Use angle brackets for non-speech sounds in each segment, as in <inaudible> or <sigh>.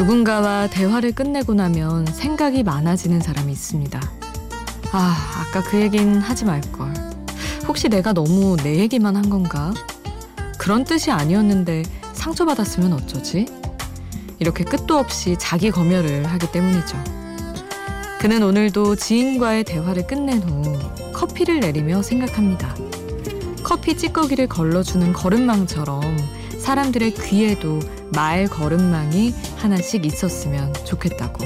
누군가와 대화를 끝내고 나면 생각이 많아지는 사람이 있습니다. 아, 아까 그 얘긴 하지 말걸. 혹시 내가 너무 내 얘기만 한 건가? 그런 뜻이 아니었는데 상처받았으면 어쩌지? 이렇게 끝도 없이 자기 검열을 하기 때문이죠. 그는 오늘도 지인과의 대화를 끝낸 후 커피를 내리며 생각합니다. 커피 찌꺼기를 걸러주는 걸음망처럼 사람들의 귀에도 말 거름망이 하나씩 있었으면 좋겠다고.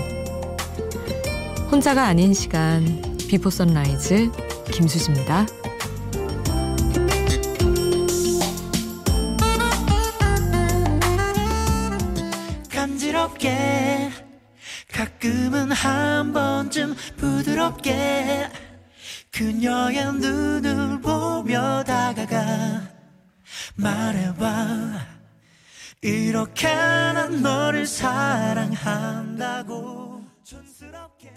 혼자가 아닌 시간 Before Sunrise 김수지입니다. 이렇게 난 너를 사랑한다고 촌스럽게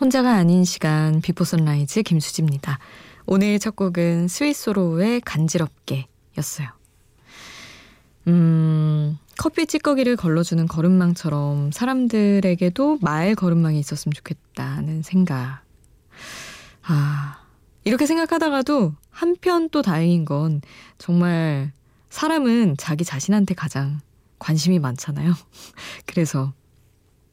혼자가 아닌 시간 Before Sunrise 김수지입니다. 오늘 첫 곡은 스윗소로우의 간지럽게 였어요. 음, 커피 찌꺼기를 걸러주는 거름망처럼 사람들에게도 말 거름망이 있었으면 좋겠다는 생각. 아, 이렇게 생각하다가도 한편 또 다행인 건 정말 사람은 자기 자신한테 가장 관심이 많잖아요. <laughs> 그래서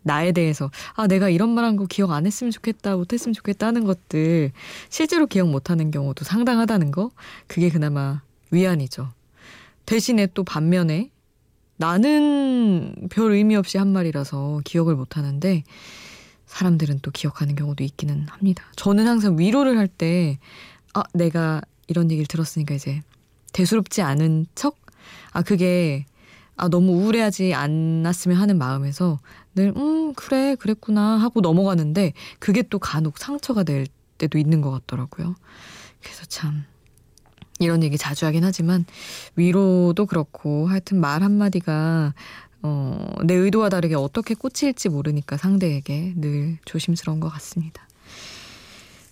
나에 대해서 아 내가 이런 말 한 거 기억 안 했으면 좋겠다 못했으면 좋겠다 하는 것들 실제로 기억 못하는 경우도 상당하다는 거 그게 그나마 위안이죠. 대신에 또 반면에 나는 별 의미 없이 한 말이라서 기억을 못하는데 사람들은 또 기억하는 경우도 있기는 합니다. 저는 항상 위로를 할 때 아 내가 이런 얘기를 들었으니까 이제 대수롭지 않은 척? 아, 그게, 아, 너무 우울해하지 않았으면 하는 마음에서 늘, 음, 그래, 그랬구나 하고 넘어가는데 그게 또 간혹 상처가 될 때도 있는 것 같더라고요. 그래서 참, 이런 얘기 자주 하긴 하지만 위로도 그렇고 하여튼 말 한마디가 어, 내 의도와 다르게 어떻게 꽂힐지 모르니까 상대에게 늘 조심스러운 것 같습니다.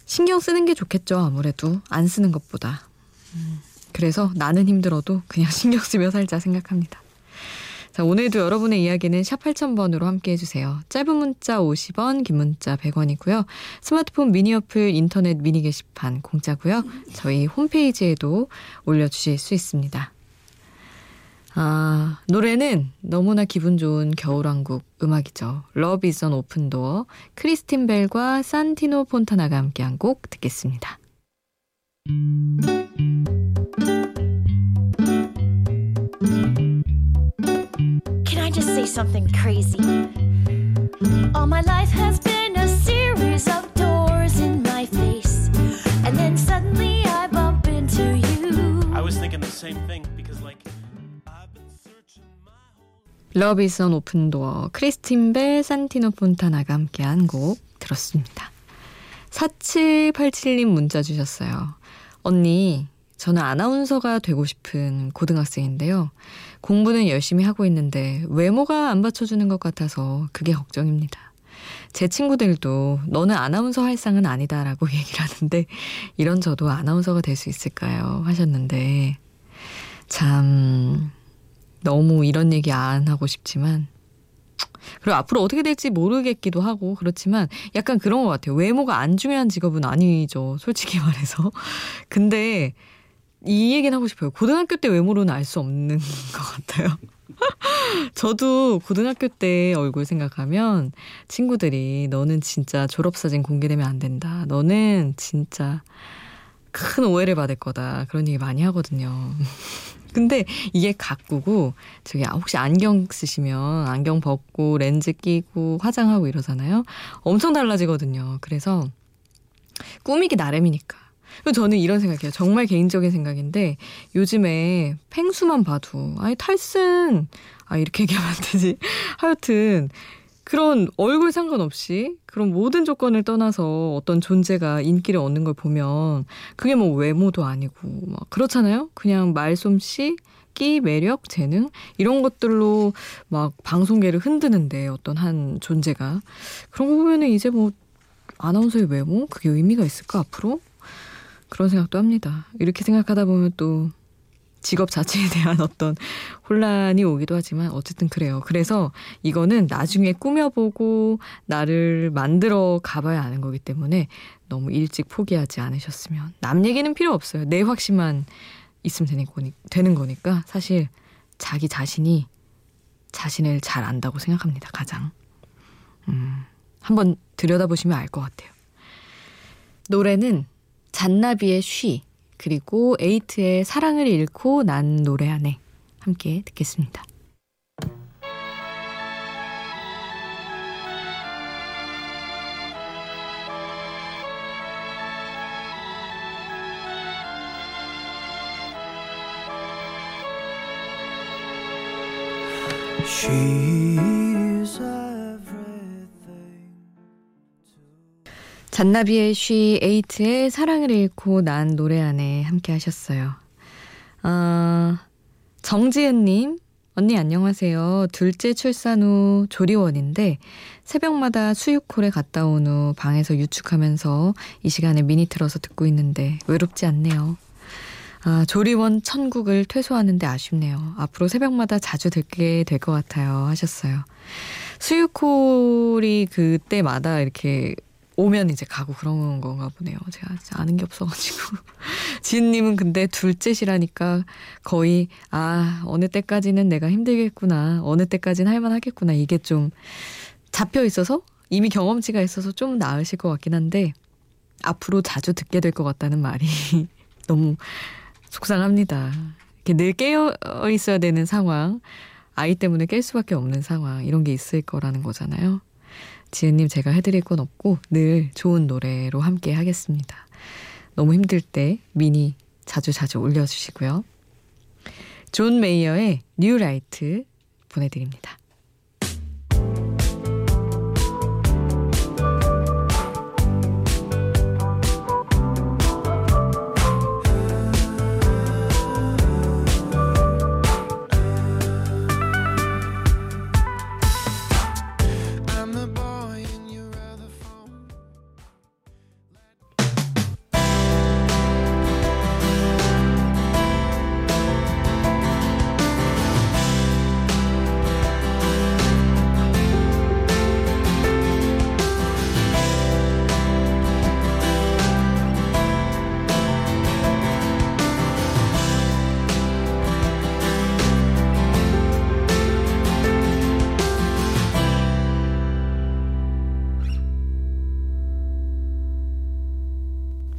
신경 쓰는 게 좋겠죠, 아무래도. 안 쓰는 것보다. 음. 그래서 나는 힘들어도 그냥 <laughs> 신경 쓰며 살자 생각합니다. 자, 오늘도 여러분의 이야기는 샵 8000번으로 함께 해주세요. 짧은 문자 50원, 긴 문자 100원이고요. 스마트폰 미니 어플, 인터넷 미니 게시판 공짜고요. 저희 홈페이지에도 올려주실 수 있습니다. 아, 노래는 너무나 기분 좋은 겨울왕국 음악이죠. Is an open door. 크리스틴 벨과 산티노 폰타나가 함께한 곡 듣겠습니다. Say something crazy. All my life has been a series of doors in my face. And then suddenly I bump into you. I was thinking the same thing because like Love is an open door. 크리스틴 벨, 산티노 폰타나가 함께한 곡 들었습니다. 4787님 문자 주셨어요. 언니, 저는 아나운서가 되고 싶은 고등학생인데요. 공부는 열심히 하고 있는데 외모가 안 받쳐주는 것 같아서 그게 걱정입니다. 제 친구들도 너는 아나운서 할 상은 아니다라고 <laughs> 얘기를 하는데 이런 저도 아나운서가 될 수 있을까요? 하셨는데 참 너무 이런 얘기 안 하고 싶지만 그리고 앞으로 어떻게 될지 모르겠기도 하고 그렇지만 약간 그런 것 같아요. 외모가 안 중요한 직업은 아니죠. 솔직히 <laughs> 말해서. 근데 이 얘기는 하고 싶어요. 고등학교 때 외모로는 알 수 없는 <laughs> 것 같아요. <laughs> 저도 고등학교 때 얼굴 생각하면 친구들이 너는 진짜 졸업사진 공개되면 안 된다. 너는 진짜 큰 오해를 받을 거다. 그런 얘기 많이 하거든요. <laughs> 근데 이게 가꾸고 저기 혹시 안경 쓰시면 안경 벗고 렌즈 끼고 화장하고 이러잖아요. 엄청 달라지거든요. 그래서 꾸미기 나름이니까. 저는 이런 생각이에요. 정말 개인적인 생각인데 요즘에 팽수만 봐도 아니 탈슨 아 이렇게 <laughs> 얘기하면 안 되지. 하여튼 그런 얼굴 상관없이 그런 모든 조건을 떠나서 어떤 존재가 인기를 얻는 걸 보면 그게 뭐 외모도 아니고 막 그렇잖아요. 그냥 말솜씨, 끼, 매력, 재능 이런 것들로 막 방송계를 흔드는데 어떤 한 존재가 그런 거 보면은 이제 뭐 아나운서의 외모 그게 의미가 있을까 앞으로? 그런 생각도 합니다. 이렇게 생각하다 보면 또 직업 자체에 <laughs> 대한 어떤 혼란이 오기도 하지만 어쨌든 그래요. 그래서 이거는 나중에 꾸며보고 나를 만들어 가봐야 하는 거기 때문에 너무 일찍 포기하지 않으셨으면 남 얘기는 필요 없어요. 내 확신만 있으면 되는 거니까 사실 자기 자신이 자신을 잘 안다고 생각합니다. 가장. 음, 한번 들여다보시면 알 것 같아요. 노래는 잔나비의 쉬 그리고 에이트의 사랑을 잃고 난 노래 안에 함께 듣겠습니다. 잔나비의 쉬 에이트의 사랑을 잃고 난 노래 안에 함께 하셨어요. 아, 정지은님, 언니 안녕하세요. 둘째 출산 후 조리원인데 새벽마다 수육홀에 갔다 온 후 방에서 유축하면서 이 시간에 미니 틀어서 듣고 있는데 외롭지 않네요. 아, 조리원 천국을 퇴소하는데 아쉽네요. 앞으로 새벽마다 자주 듣게 될 것 같아요. 하셨어요. 수육홀이 그때마다 이렇게 오면 이제 가고 그런 건가 보네요. 제가 아는 게 없어가지고. <laughs> 지은님은 근데 둘째시라니까 거의, 아, 어느 때까지는 내가 힘들겠구나. 어느 때까지는 할만하겠구나. 이게 좀 잡혀 있어서 이미 경험치가 있어서 좀 나으실 것 같긴 한데 앞으로 자주 듣게 될 것 같다는 말이 <laughs> 너무 속상합니다. 이렇게 늘 깨어 있어야 되는 상황, 아이 때문에 깰 수밖에 없는 상황, 이런 게 있을 거라는 거잖아요. 지은님 제가 해드릴 건 없고 늘 좋은 노래로 함께 하겠습니다. 너무 힘들 때 미니 자주 자주 올려주시고요. 존 메이어의 New Light 보내드립니다.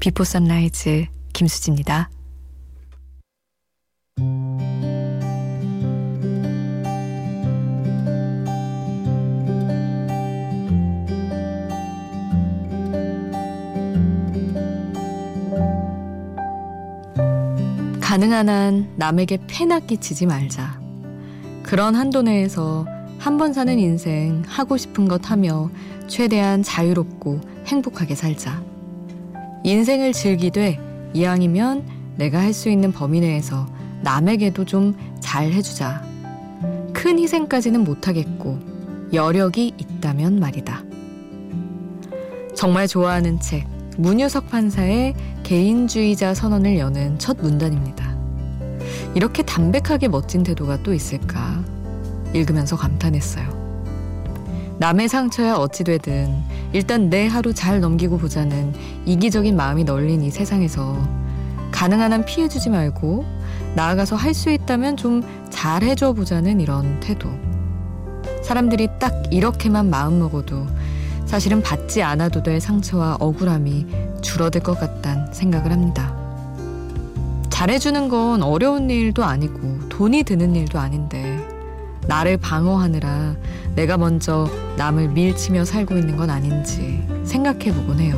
Before Sunrise 김수지입니다. 가능한 한 남에게 폐나 끼치지 말자. 그런 한도 내에서 한 번 사는 인생 하고 싶은 것 하며 최대한 자유롭고 행복하게 살자. 인생을 즐기되 이왕이면 내가 할 수 있는 범위 내에서 남에게도 좀 잘 해주자. 큰 희생까지는 못하겠고 여력이 있다면 말이다. 정말 좋아하는 책 문유석 판사의 개인주의자 선언을 여는 첫 문단입니다. 이렇게 담백하게 멋진 태도가 또 있을까 읽으면서 감탄했어요. 남의 상처야 어찌 되든 일단 내 하루 잘 넘기고 보자는 이기적인 마음이 널린 이 세상에서 가능한 한 피해주지 말고 나아가서 할 수 있다면 좀 잘 해줘 보자는 이런 태도. 사람들이 딱 이렇게만 마음 먹어도 사실은 받지 않아도 될 상처와 억울함이 줄어들 것 같단 생각을 합니다. 잘해주는 건 어려운 일도 아니고 돈이 드는 일도 아닌데 나를 방어하느라 내가 먼저 남을 밀치며 살고 있는 건 아닌지 생각해 보곤 해요.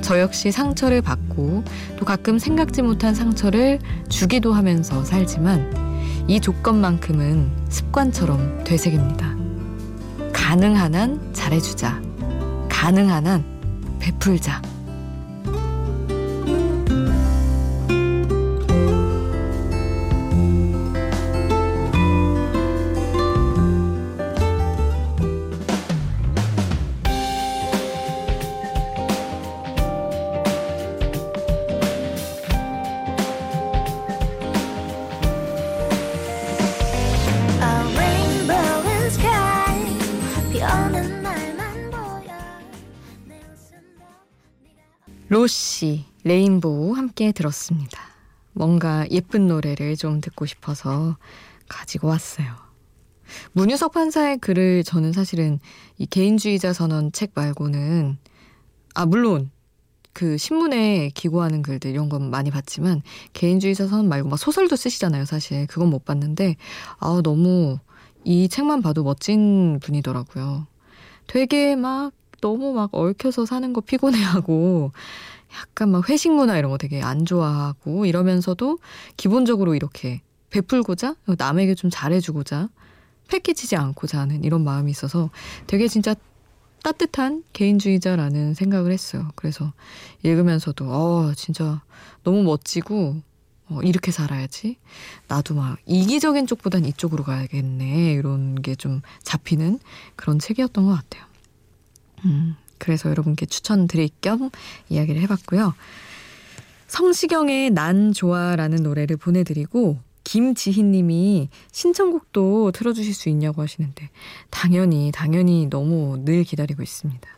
저 역시 상처를 받고 또 가끔 생각지 못한 상처를 주기도 하면서 살지만 이 조건만큼은 습관처럼 되새깁니다. 가능한 한 잘해주자. 가능한 한 베풀자. 로시, 레인보우 함께 들었습니다. 뭔가 예쁜 노래를 좀 듣고 싶어서 가지고 왔어요. 문유석 판사의 글을 저는 사실은 이 개인주의자 선언 책 말고는 아 물론 그 신문에 기고하는 글들 이런 건 많이 봤지만 개인주의자 선언 말고 막 소설도 쓰시잖아요 사실 그건 못 봤는데 아 너무 이 책만 봐도 멋진 분이더라고요. 되게 막 너무 막 얽혀서 사는 거 피곤해하고 약간 막 회식 문화 이런 거 되게 안 좋아하고 이러면서도 기본적으로 이렇게 베풀고자 남에게 좀 잘해주고자 패키지지 않고자 하는 이런 마음이 있어서 되게 진짜 따뜻한 개인주의자라는 생각을 했어요. 그래서 읽으면서도 어 진짜 너무 멋지고 어, 이렇게 살아야지. 나도 막 이기적인 쪽보단 이쪽으로 가야겠네. 이런 게 좀 잡히는 그런 책이었던 것 같아요. 음, 그래서 여러분께 추천드릴 겸 이야기를 해봤고요. 성시경의 난 좋아라는 노래를 보내드리고 김지희님이 신청곡도 틀어주실 수 있냐고 하시는데 당연히 당연히 너무 늘 기다리고 있습니다.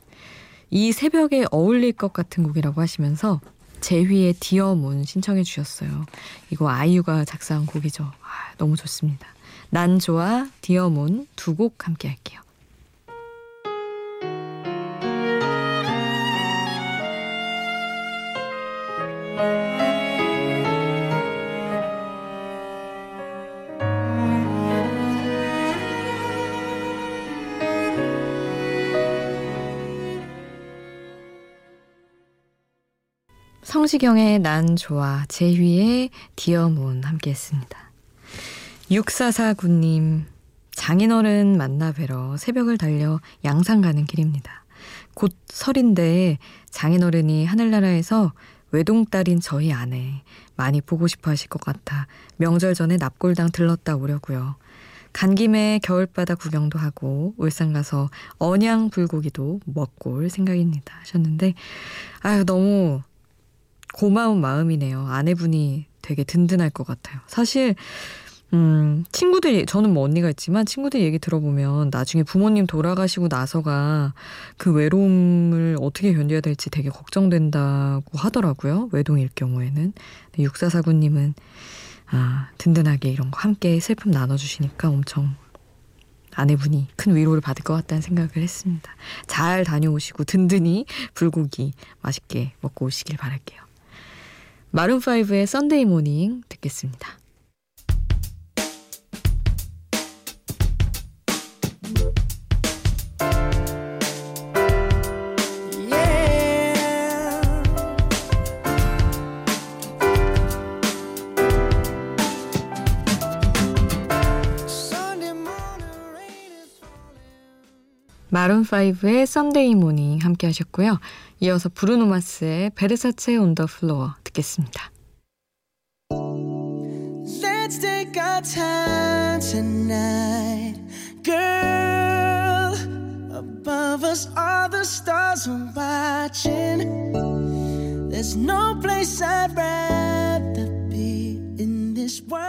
이 새벽에 어울릴 것 같은 곡이라고 하시면서 제휘의 디어문 신청해 주셨어요. 이거 아이유가 작사한 곡이죠. 아, 너무 좋습니다. 난 좋아 디어문 두 곡 함께 할게요. 성시경의 난 좋아, 제휘의 디어몬 함께 했습니다. 6449님, 장인어른 만나 뵈러 새벽을 달려 양산 가는 길입니다. 곧 설인데 장인어른이 하늘나라에서 외동딸인 저희 아내 많이 보고 싶어 하실 것 같아 명절 전에 납골당 들렀다 오려고요. 간 김에 겨울바다 구경도 하고 울산 가서 언양 불고기도 먹고 올 생각입니다 하셨는데 아유 너무 고마운 마음이네요. 아내분이 되게 든든할 것 같아요. 사실 음, 친구들, 저는 뭐 언니가 있지만 친구들 얘기 들어보면 나중에 부모님 돌아가시고 나서가 그 외로움을 어떻게 견뎌야 될지 되게 걱정된다고 하더라고요. 외동일 경우에는. 6449님은 아, 든든하게 이런 거 함께 슬픔 나눠주시니까 엄청 아내분이 큰 위로를 받을 것 같다는 생각을 했습니다. 잘 다녀오시고 든든히 불고기 맛있게 먹고 오시길 바랄게요. 마룬5의 썬데이 모닝 듣겠습니다. 마룬5의 썬데이 모닝 함께 하셨고요. 이어서 브루노마스의 베르사체 온 더 플로어 듣겠습니다. Let's take our time tonight, girl. Above us, all the stars are watching. There's no place I'd rather be in this world.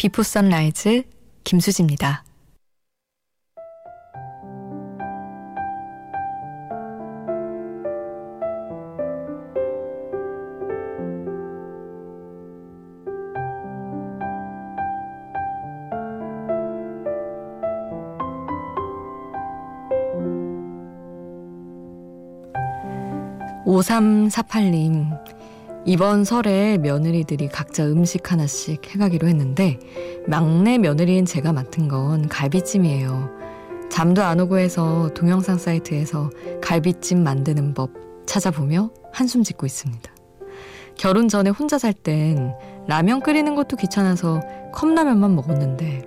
비포 선라이즈 김수지입니다. 오삼사팔님 이번 설에 며느리들이 각자 음식 하나씩 해가기로 했는데 막내 며느리인 제가 맡은 건 갈비찜이에요. 잠도 안 오고 해서 동영상 사이트에서 갈비찜 만드는 법 찾아보며 한숨 짓고 있습니다. 결혼 전에 혼자 살 땐 라면 끓이는 것도 귀찮아서 컵라면만 먹었는데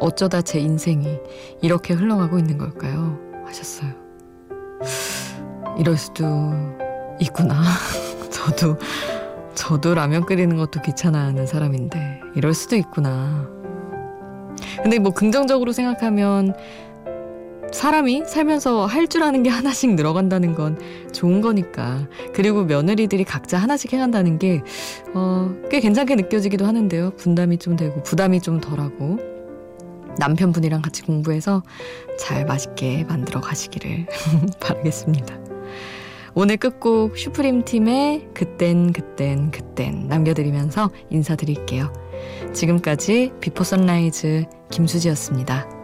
어쩌다 제 인생이 이렇게 흘러가고 있는 걸까요? 하셨어요. 이럴 수도 있구나. <laughs> 저도 저도 라면 끓이는 것도 귀찮아하는 사람인데 이럴 수도 있구나. 근데 뭐 긍정적으로 생각하면 사람이 살면서 할 줄 아는 게 하나씩 늘어간다는 건 좋은 거니까. 그리고 며느리들이 각자 하나씩 해간다는 게, 어, 꽤 괜찮게 느껴지기도 하는데요. 분담이 좀 되고, 부담이 좀 덜하고. 남편분이랑 같이 공부해서 잘 맛있게 만들어 가시기를 <laughs> 바라겠습니다. 오늘 끝곡 슈프림 팀의 그땐 그땐 그땐 남겨드리면서 인사드릴게요. 지금까지 Before Sunrise 김수지였습니다.